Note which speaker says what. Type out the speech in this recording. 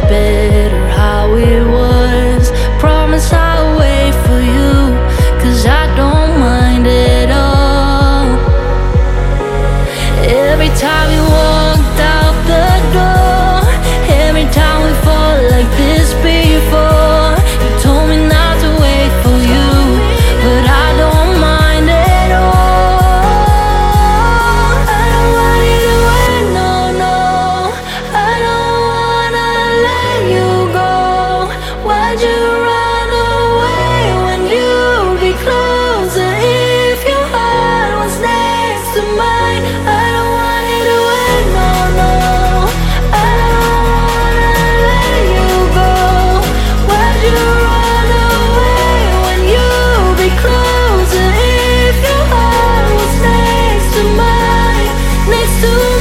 Speaker 1: bed. next to